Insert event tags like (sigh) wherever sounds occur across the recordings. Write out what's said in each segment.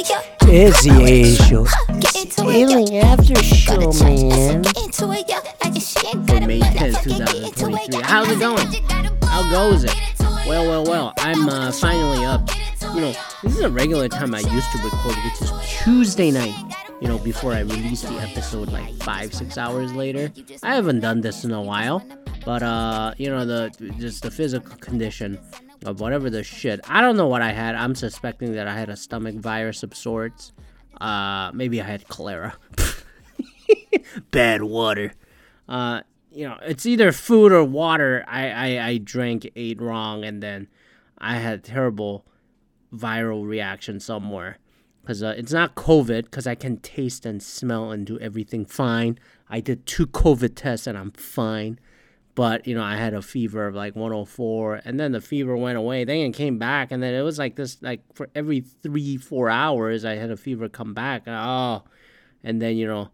It's the A show. Stealing after show, man. For May 10th, 2023. How's it going? How goes it? Well, well, well. I'm uh, finally up. You know, this is a regular time I used to record, which is Tuesday night. You know, before I release the episode like five, six hours later. I haven't done this in a while, but uh, you know, the just the physical condition of whatever the shit. I don't know what I had. I'm suspecting that I had a stomach virus of sorts. Uh, maybe I had cholera. (laughs) Bad water. Uh, you know, it's either food or water. I, I, I drank, ate wrong, and then I had terrible viral reaction somewhere. Because uh, it's not COVID, because I can taste and smell and do everything fine. I did two COVID tests and I'm fine but you know i had a fever of like 104 and then the fever went away. Then it came back and then it was like this like for every three four hours i had a fever come back oh and then you know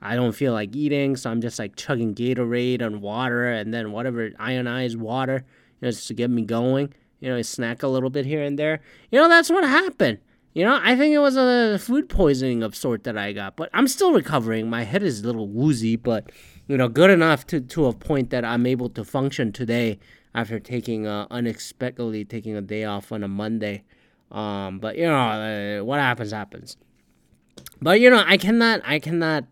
i don't feel like eating so i'm just like chugging gatorade and water and then whatever ionized water you know just to get me going you know I snack a little bit here and there. You know that's what happened. You know, I think it was a food poisoning of sort that I got, but I'm still recovering. My head is a little woozy, but you know, good enough to to a point that I'm able to function today after taking uh, unexpectedly taking a day off on a Monday. Um, but you know, uh, what happens happens. But you know, I cannot, I cannot,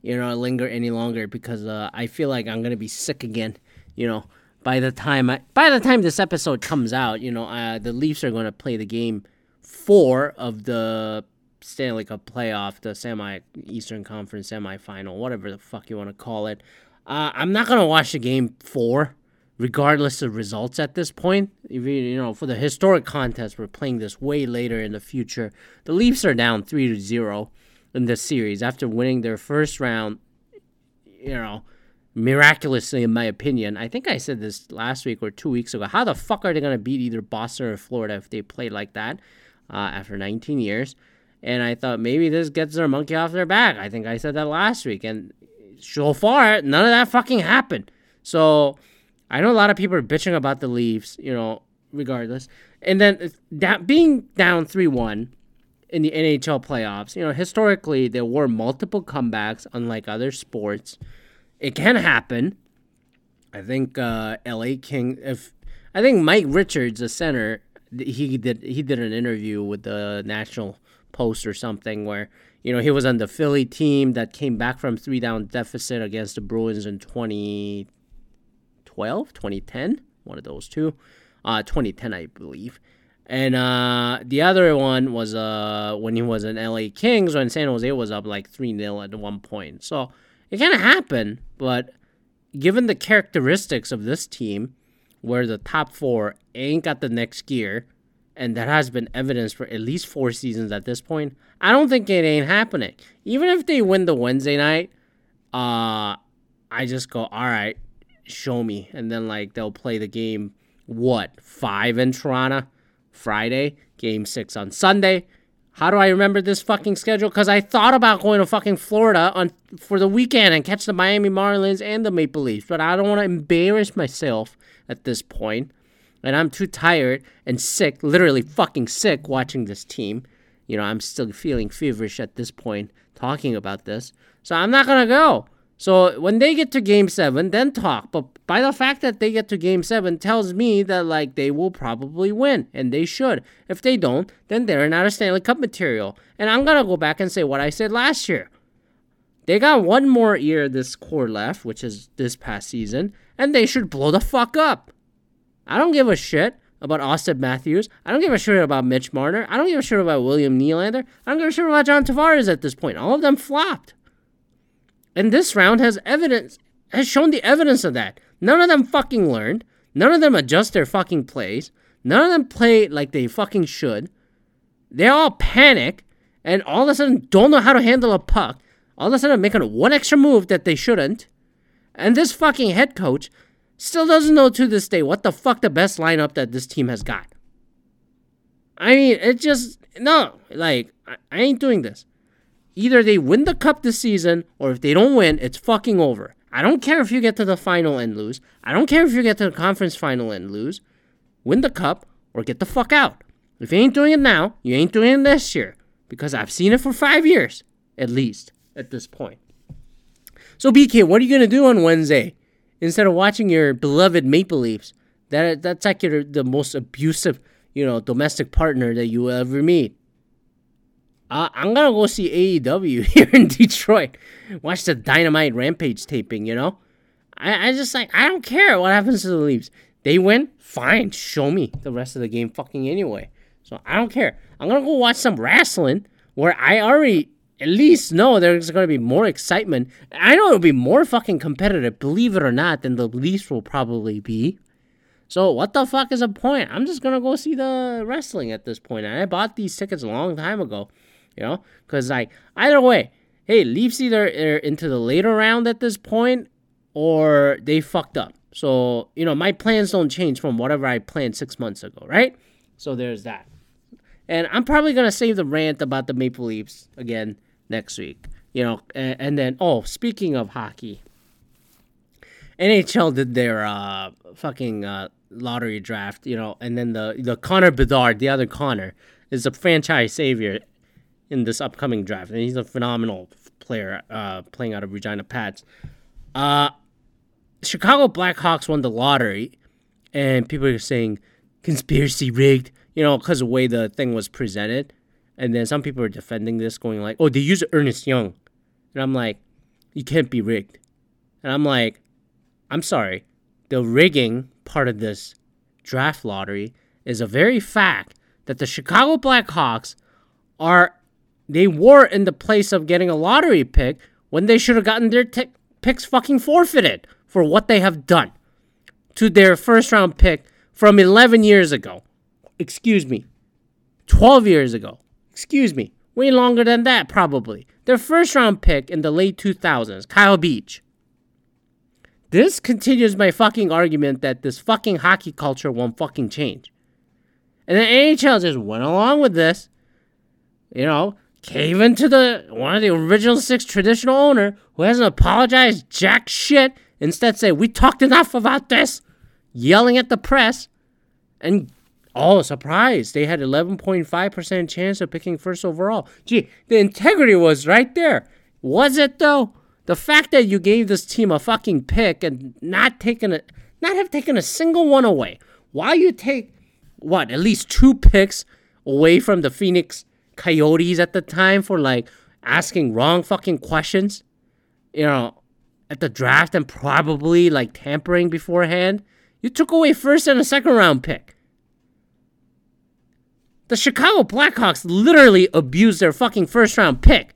you know, linger any longer because uh, I feel like I'm gonna be sick again. You know, by the time I, by the time this episode comes out, you know, uh, the Leafs are gonna play the game four of the Stanley Cup playoff, the semi Eastern Conference semifinal, whatever the fuck you want to call it. Uh, I'm not gonna watch the game four, regardless of results at this point. If you, you know, for the historic contest, we're playing this way later in the future. The Leafs are down three to zero in this series after winning their first round. You know, miraculously, in my opinion. I think I said this last week or two weeks ago. How the fuck are they gonna beat either Boston or Florida if they play like that? uh, after 19 years. And I thought maybe this gets their monkey off their back. I think I said that last week. And so far, none of that fucking happened. So I know a lot of people are bitching about the Leafs, you know, regardless. And then that being down 3 1 in the NHL playoffs, you know, historically, there were multiple comebacks, unlike other sports. It can happen. I think uh, LA King, if I think Mike Richards, the center, he did he did an interview with the National Post or something where you know he was on the Philly team that came back from three down deficit against the Bruins in 2012, 2010, one of those two, uh, 2010 I believe. And uh, the other one was uh, when he was in LA Kings when San Jose was up like 3 0 at one point. So it kind of happened, but given the characteristics of this team, where the top four ain't got the next gear, and that has been evidence for at least four seasons at this point. I don't think it ain't happening. Even if they win the Wednesday night, uh, I just go, all right, show me, and then like they'll play the game. What five in Toronto, Friday, game six on Sunday. How do I remember this fucking schedule? Because I thought about going to fucking Florida on for the weekend and catch the Miami Marlins and the Maple Leafs, but I don't want to embarrass myself at this point, and I'm too tired and sick, literally fucking sick, watching this team. You know, I'm still feeling feverish at this point talking about this, so I'm not gonna go. So when they get to game seven, then talk. But by the fact that they get to game seven tells me that like they will probably win, and they should. If they don't, then they're not a Stanley Cup material. And I'm gonna go back and say what I said last year. They got one more year this core left, which is this past season, and they should blow the fuck up. I don't give a shit about Auston Matthews. I don't give a shit about Mitch Marner. I don't give a shit about William Nylander. I don't give a shit about John Tavares at this point. All of them flopped. And this round has evidence has shown the evidence of that. None of them fucking learned. None of them adjust their fucking plays. None of them play like they fucking should. They all panic and all of a sudden don't know how to handle a puck. All of a sudden making one extra move that they shouldn't. And this fucking head coach still doesn't know to this day what the fuck the best lineup that this team has got. I mean, it just, no, like, I, I ain't doing this. Either they win the cup this season, or if they don't win, it's fucking over. I don't care if you get to the final and lose. I don't care if you get to the conference final and lose. Win the cup or get the fuck out. If you ain't doing it now, you ain't doing it this year. because I've seen it for five years at least at this point. So BK, what are you gonna do on Wednesday instead of watching your beloved Maple Leafs? That that's like your the most abusive, you know, domestic partner that you will ever meet. Uh, I'm gonna go see AEW (laughs) here in Detroit. Watch the Dynamite Rampage taping. You know, I I just like I don't care what happens to the Leafs. They win, fine. Show me the rest of the game, fucking anyway. So I don't care. I'm gonna go watch some wrestling where I already at least know there's gonna be more excitement. I know it'll be more fucking competitive, believe it or not, than the Leafs will probably be. So what the fuck is the point? I'm just gonna go see the wrestling at this point. And I bought these tickets a long time ago, you know, because like either way, hey, Leafs either are into the later round at this point or they fucked up. So you know, my plans don't change from whatever I planned six months ago, right? So there's that. And I'm probably gonna save the rant about the Maple Leafs again next week. You know, and, and then oh, speaking of hockey, NHL did their uh, fucking uh, lottery draft. You know, and then the the Connor Bedard, the other Connor, is a franchise savior in this upcoming draft, and he's a phenomenal player uh, playing out of Regina Pats. Uh, Chicago Blackhawks won the lottery, and people are saying conspiracy rigged you know, because the way the thing was presented. And then some people are defending this, going like, oh, they use Ernest Young. And I'm like, you can't be rigged. And I'm like, I'm sorry. The rigging part of this draft lottery is a very fact that the Chicago Blackhawks are, they were in the place of getting a lottery pick when they should have gotten their t- picks fucking forfeited for what they have done to their first round pick from 11 years ago excuse me, 12 years ago, excuse me, way longer than that, probably. Their first round pick in the late 2000s, Kyle Beach. This continues my fucking argument that this fucking hockey culture won't fucking change. And the NHL just went along with this, you know, cave into the one of the original six traditional owner who hasn't apologized jack shit. Instead, say we talked enough about this, yelling at the press, and Oh, surprise. They had 11.5% chance of picking first overall. Gee, the integrity was right there. Was it though? The fact that you gave this team a fucking pick and not taken a not have taken a single one away. Why you take what, at least two picks away from the Phoenix Coyotes at the time for like asking wrong fucking questions? You know, at the draft and probably like tampering beforehand. You took away first and a second round pick. The Chicago Blackhawks literally abused their fucking first round pick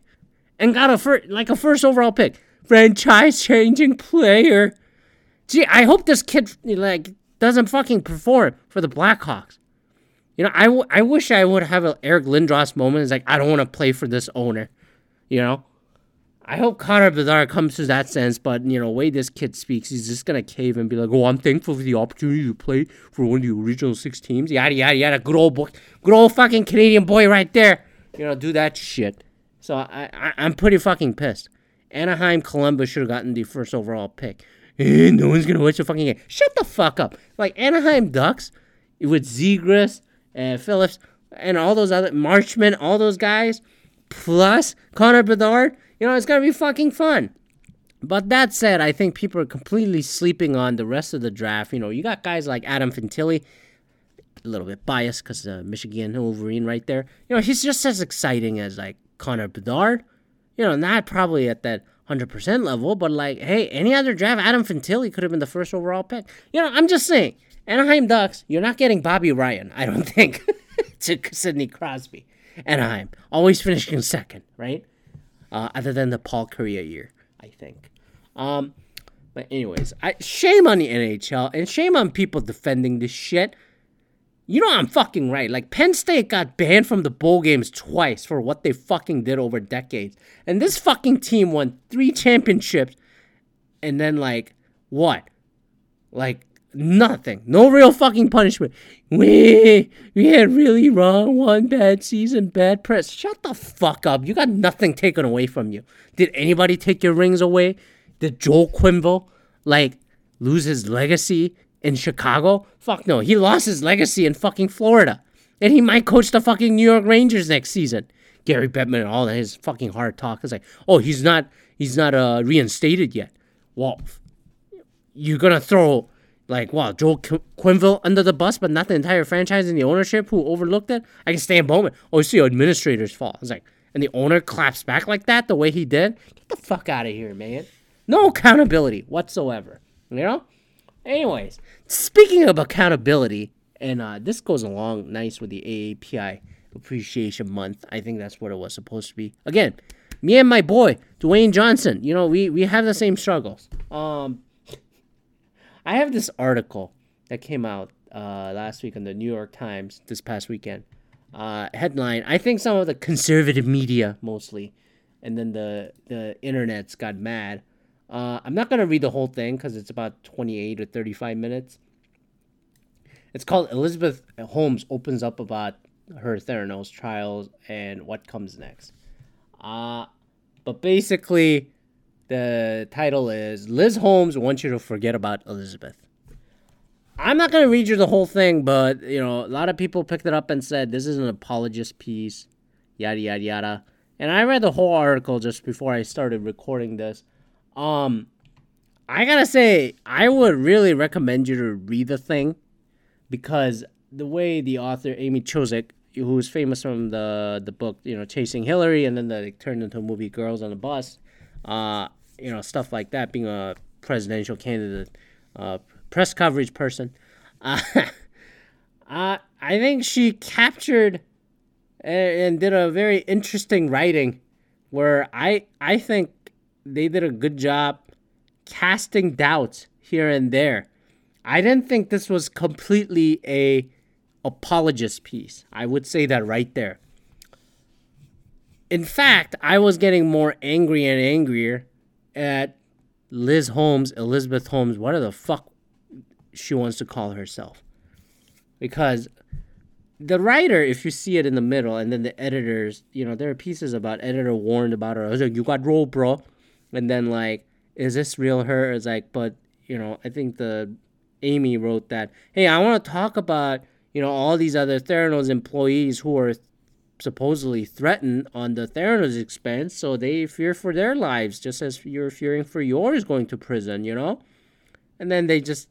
and got a first, like a first overall pick. Franchise changing player. Gee, I hope this kid like doesn't fucking perform for the Blackhawks. You know, I, w- I wish I would have an Eric Lindros moment. It's like I don't want to play for this owner. You know, I hope Connor Bedard comes to that sense, but you know, the way this kid speaks, he's just gonna cave and be like, "Oh, I'm thankful for the opportunity to play for one of the original six teams." Yada yada yada. Good old boy, good old fucking Canadian boy right there. You know, do that shit. So I, I I'm pretty fucking pissed. Anaheim Columbus should have gotten the first overall pick. And (laughs) no one's gonna watch the fucking game. Shut the fuck up. Like Anaheim Ducks with Zegras and Phillips and all those other Marchment, all those guys, plus Connor Bedard you know, it's going to be fucking fun. But that said, I think people are completely sleeping on the rest of the draft. You know, you got guys like Adam Fantilli, a little bit biased because uh, Michigan Wolverine right there. You know, he's just as exciting as like Connor Bedard. You know, not probably at that 100% level, but like, hey, any other draft, Adam Fantilli could have been the first overall pick. You know, I'm just saying, Anaheim Ducks, you're not getting Bobby Ryan, I don't (laughs) think, (laughs) to Sidney Crosby. Anaheim, always finishing second, right? Uh, other than the Paul Kariya year, I think. Um, but anyways, I shame on the NHL and shame on people defending this shit. You know I'm fucking right. Like Penn State got banned from the bowl games twice for what they fucking did over decades. And this fucking team won three championships and then like what? Like nothing. No real fucking punishment. We we had really wrong one bad season, bad press. Shut the fuck up. You got nothing taken away from you. Did anybody take your rings away? Did Joel Quenneville like lose his legacy in Chicago? Fuck no. He lost his legacy in fucking Florida. And he might coach the fucking New York Rangers next season. Gary Bettman and all his fucking hard talk. is like, oh, he's not he's not uh reinstated yet. Well, you're gonna throw like wow Joel Qu- Quenneville under the bus, but not the entire franchise and the ownership who overlooked it. I can Stan Bowman. Oh, it's the administrator's fault. It's like, and the owner claps back like that the way he did. Get the fuck out of here, man. No accountability whatsoever. You know. Anyways, speaking of accountability, and uh, this goes along nice with the AAPI Appreciation Month. I think that's what it was supposed to be. Again, me and my boy Dwayne Johnson. You know, we we have the same struggles. Um, I have this article that came out uh, last week in the New York Times this past weekend. Uh, headline: I think some of the conservative media mostly, and then the the internet's got mad. Uh, I'm not gonna read the whole thing because it's about 28 or 35 minutes. It's called Elizabeth Holmes opens up about her Theranos trials and what comes next. Uh, but basically, the title is Liz Holmes wants you to forget about Elizabeth. I'm not going to read you the whole thing, but you know, a lot of people picked it up and said this is an apologist piece, yada yada yada. And I read the whole article just before I started recording this. Um, I gotta say, I would really recommend you to read the thing because the way the author Amy Chozick, who's famous from the the book, you know, Chasing Hillary, and then the, it turned into a movie Girls on the Bus, uh, you know, stuff like that, being a presidential candidate, uh, press coverage person. Uh, (laughs) uh, I think she captured and, and did a very interesting writing where I I think they did a good job casting doubts here and there. I didn't think this was completely a apologist piece. I would say that right there. In fact, I was getting more angry and angrier at Liz Holmes, Elizabeth Holmes, whatever the fuck she wants to call herself. Because the writer, if you see it in the middle, and then the editors, you know, there are pieces about editor warned about her. I was like, you got role, bro. And then like, is this real her? It's like, but you know, I think the Amy wrote that. Hey, I want to talk about you know all these other Theranos employees who are supposedly threatened on the Theranos expense, so they fear for their lives just as you're fearing for yours going to prison. You know, and then they just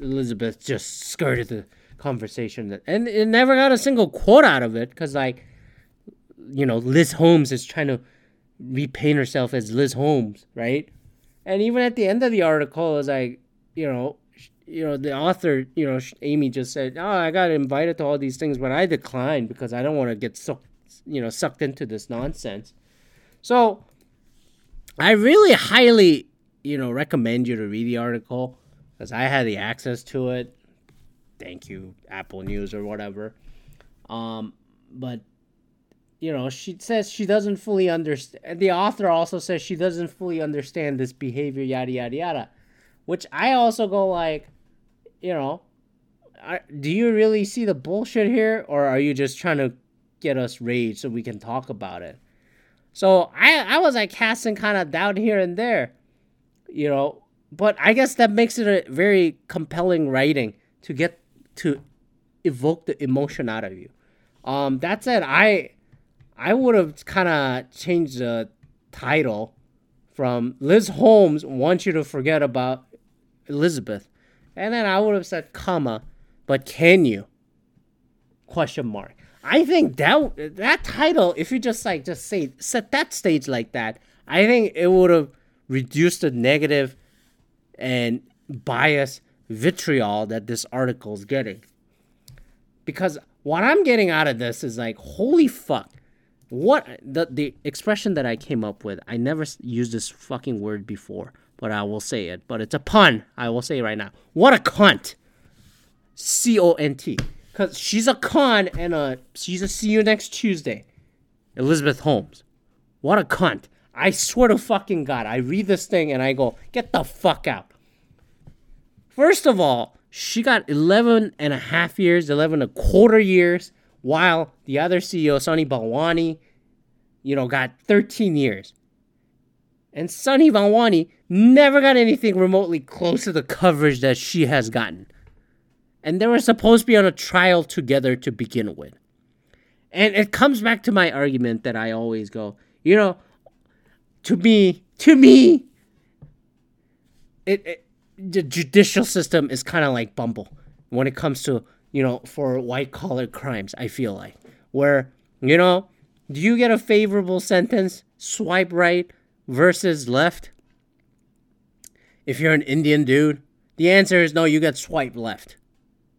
Elizabeth just skirted the conversation and it never got a single quote out of it because like you know Liz Holmes is trying to repaint herself as Liz Holmes, right? And even at the end of the article, it's like, you know, you know, the author, you know, Amy just said, "Oh, I got invited to all these things, but I declined because I don't want to get sucked, you know, sucked into this nonsense." So, I really highly, you know, recommend you to read the article because I had the access to it. Thank you, Apple News or whatever. Um, but you know, she says she doesn't fully understand. The author also says she doesn't fully understand this behavior, yada yada yada, which I also go like, you know, I, do you really see the bullshit here, or are you just trying to get us rage so we can talk about it? So I I was like casting kind of doubt here and there, you know, but I guess that makes it a very compelling writing to get to evoke the emotion out of you. Um, that said, I I would have kind of changed the title from Liz Holmes wants you to forget about Elizabeth. And then I would have said comma, but can you? Question mark. I think that that title, if you just like just say set that stage like that, I think it would have reduced the negative and bias vitriol that this article is getting. Because what I'm getting out of this is like, holy fuck what the the expression that I came up with. I never used this fucking word before, but I will say it. But it's a pun. I will say right now. What a cunt. C O N T. Cause she's a con and a she's a see you next Tuesday. Elizabeth Holmes. What a cunt. I swear to fucking God, I read this thing and I go, get the fuck out. First of all, she got 11 and a half years, 11 and a quarter years while the other CEO, Sunny Balwani, you know, got 13 years. And Sunny Balwani never got anything remotely close to the coverage that she has gotten. And they were supposed to be on a trial together to begin with. And it comes back to my argument that I always go, you know, to me, to me, it, it the judicial system is kind of like Bumble when it comes to you know for white collar crimes. I feel like where you know, do you get a favorable sentence? Swipe right versus left. If you're an Indian dude, the answer is no. You get swipe left.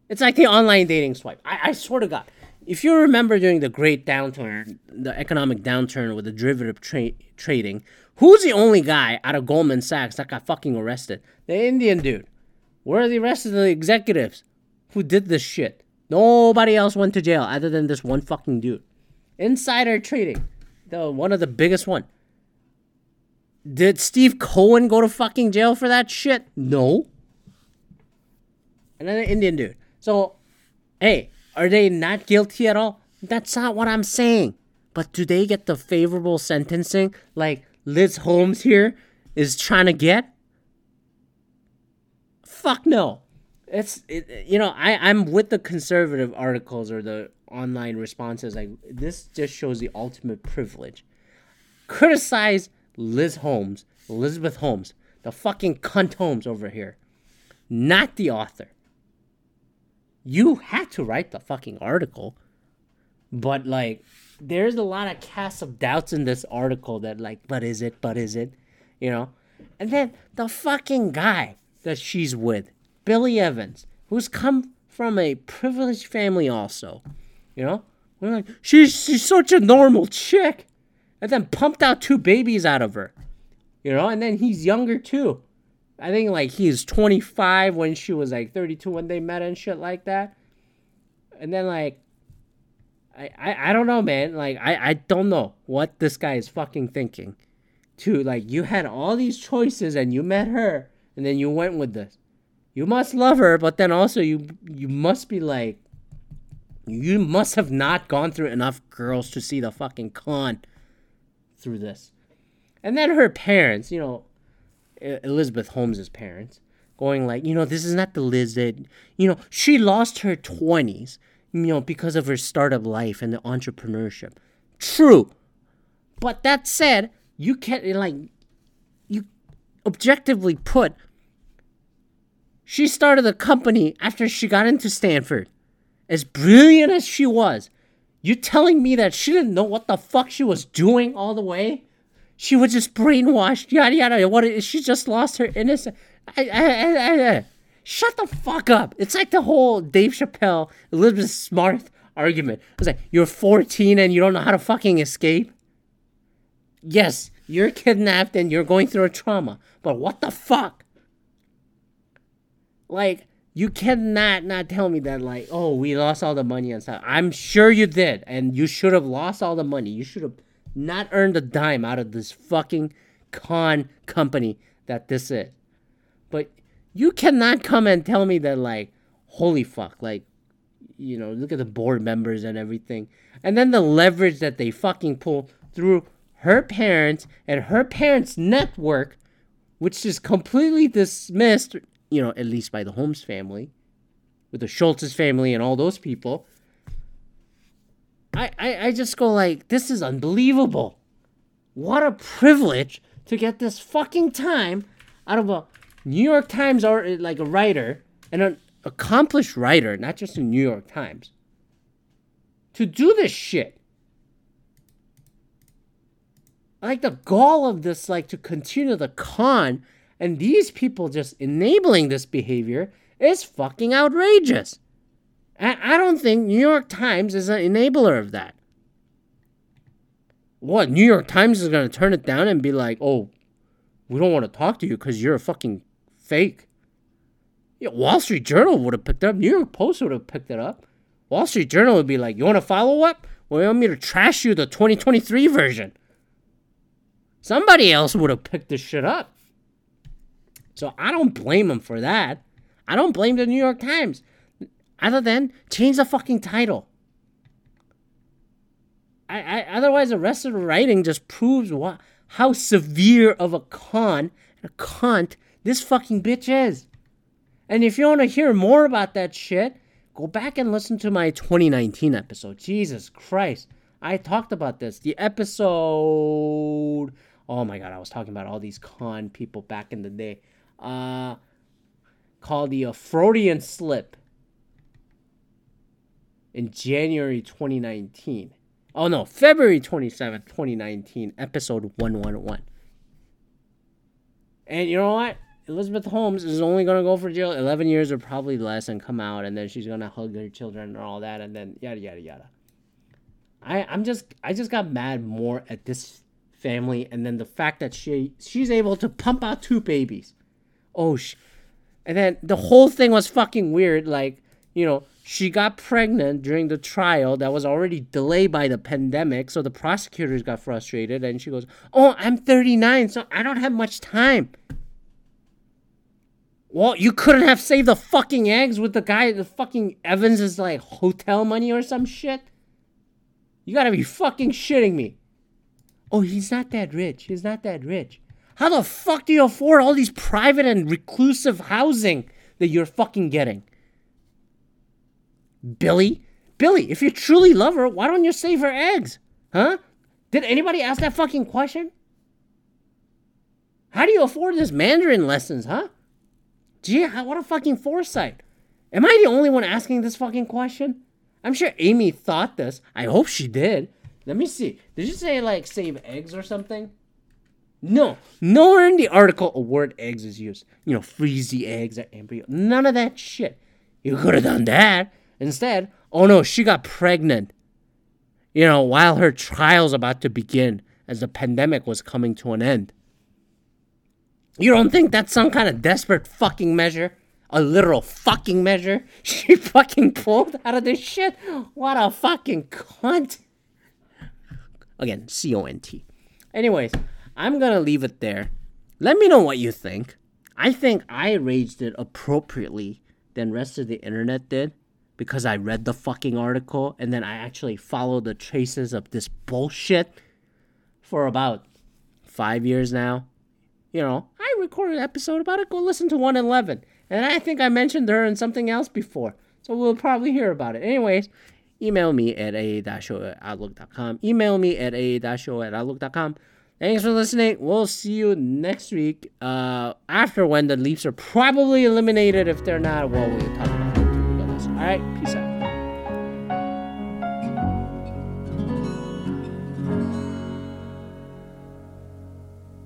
It's like the online dating swipe. I, I swear to God, if you remember during the great downturn, the economic downturn with the derivative tra- trading, who's the only guy out of Goldman Sachs that got fucking arrested? The Indian dude. Where are the rest of the executives who did this shit? Nobody else went to jail other than this one fucking dude. Insider trading, the one of the biggest one. Did Steve Cohen go to fucking jail for that shit? No. Another Indian dude. So, hey, are they not guilty at all? That's not what I'm saying. But do they get the favorable sentencing like Liz Holmes here is trying to get? Fuck no. It's it, you know I I'm with the conservative articles or the online responses like this just shows the ultimate privilege. Criticize Liz Holmes, Elizabeth Holmes, the fucking cunt Holmes over here, not the author. You had to write the fucking article, but like there's a lot of cast of doubts in this article that like, but is it? But is it? You know, and then the fucking guy that she's with, Billy Evans, who's come from a privileged family also, you know, we're like, she's she's such a normal chick, and then pumped out two babies out of her, you know, and then he's younger too. I think like he's 25 when she was like 32 when they met and shit like that. And then like I, I, I don't know, man. Like I, I don't know what this guy is fucking thinking. To like you had all these choices and you met her and then you went with this. You must love her, but then also you you must be like you must have not gone through enough girls to see the fucking con through this. And then her parents, you know, Elizabeth Holmes's parents, going like, you know, this is not the Liz that, you know, she lost her 20s, you know, because of her startup life and the entrepreneurship. True. But that said, you can't, like, you objectively put, she started a company after she got into Stanford. As brilliant as she was, you telling me that she didn't know what the fuck she was doing all the way? She was just brainwashed, yada yada. What? She just lost her innocence. I, I, I, Shut the fuck up. It's like the whole Dave Chappelle, Elizabeth Smart argument. It's like you're 14 and you don't know how to fucking escape. Yes, you're kidnapped and you're going through a trauma, but what the fuck? Like you cannot not tell me that like oh we lost all the money and stuff. I'm sure you did, and you should have lost all the money. You should have not earned a dime out of this fucking con company that this is. But you cannot come and tell me that like, holy fuck, like, you know, look at the board members and everything. And then the leverage that they fucking pull through her parents and her parents' network, which is completely dismissed, you know, at least by the Holmes family, with the Shultz's family and all those people. I, I, I just go like, this is unbelievable. What a privilege to get this fucking time out of a New York Times or like a writer and an accomplished writer, not just in New York Times, to do this shit. Like the gall of this, like to continue the con, and these people just enabling this behavior is fucking outrageous. I, I don't think New York Times is an enabler of that. What, New York Times is going to turn it down and be like, oh, we don't want to talk to you because you're a fucking fake? Yeah, Wall Street Journal would have picked it up. New York Post would have picked it up. Wall Street Journal would be like, you want to follow up? Well, you want me to trash you the 2023 version? Somebody else would have picked this shit up. So I don't blame them for that. I don't blame the New York Times. Other than change the fucking title. I, I otherwise the rest of the writing just proves what how severe of a con a cunt this fucking bitch is. And if you want to hear more about that shit, go back and listen to my 2019 episode. Jesus Christ. I talked about this. The episode. Oh my god, I was talking about all these con people back in the day. Uh, called the Fraudean slip in January 2019. Oh no, February 27th, 2019, episode 111. And you know what? Elizabeth Holmes is only gonna go for jail 11 years or probably less and come out, and then she's gonna hug her children and all that, and then yada yada yada. I I'm just I just got mad more at this family, and then the fact that she she's able to pump out two babies. Oh, sh- and then the whole thing was fucking weird. Like you know, she got pregnant during the trial that was already delayed by the pandemic, so the prosecutors got frustrated, and she goes, "Oh, I'm 39, so I don't have much time." Well, you couldn't have saved the fucking eggs with the guy, the fucking Evans is like hotel money or some shit. You gotta be fucking shitting me. Oh, he's not that rich. He's not that rich. How the fuck do you afford all these private and reclusive housing that you're fucking getting? Billy? Billy, if you truly love her, why don't you save her eggs? Huh? Did anybody ask that fucking question? How do you afford this Mandarin lessons, huh? Gee, what a fucking foresight. Am I the only one asking this fucking question? I'm sure Amy thought this. I hope she did. Let me see. Did you say like save eggs or something? No. Nowhere in the article a word eggs is used. You know, freeze the eggs or embryo. None of that shit. You could have done that. Instead, oh no, she got pregnant. You know, while her trial's about to begin as the pandemic was coming to an end. You don't think that's some kind of desperate fucking measure? A literal fucking measure (laughs) she fucking pulled out of this shit? What a fucking cunt. Again, C O N T. Anyways, I'm gonna leave it there. Let me know what you think. I think I raged it appropriately than rest of the internet did because I read the fucking article and then I actually followed the traces of this bullshit for about five years now. You know, I recorded an episode about it. Go listen to 111. And I think I mentioned her in something else before. So we'll probably hear about it. Anyways, email me at a-show at outlook.com. Email me at a-show at outlook.com. Thanks for listening. We'll see you next week uh, after when the Leafs are probably eliminated. If they're not, well, we'll talk about it. All right, peace out.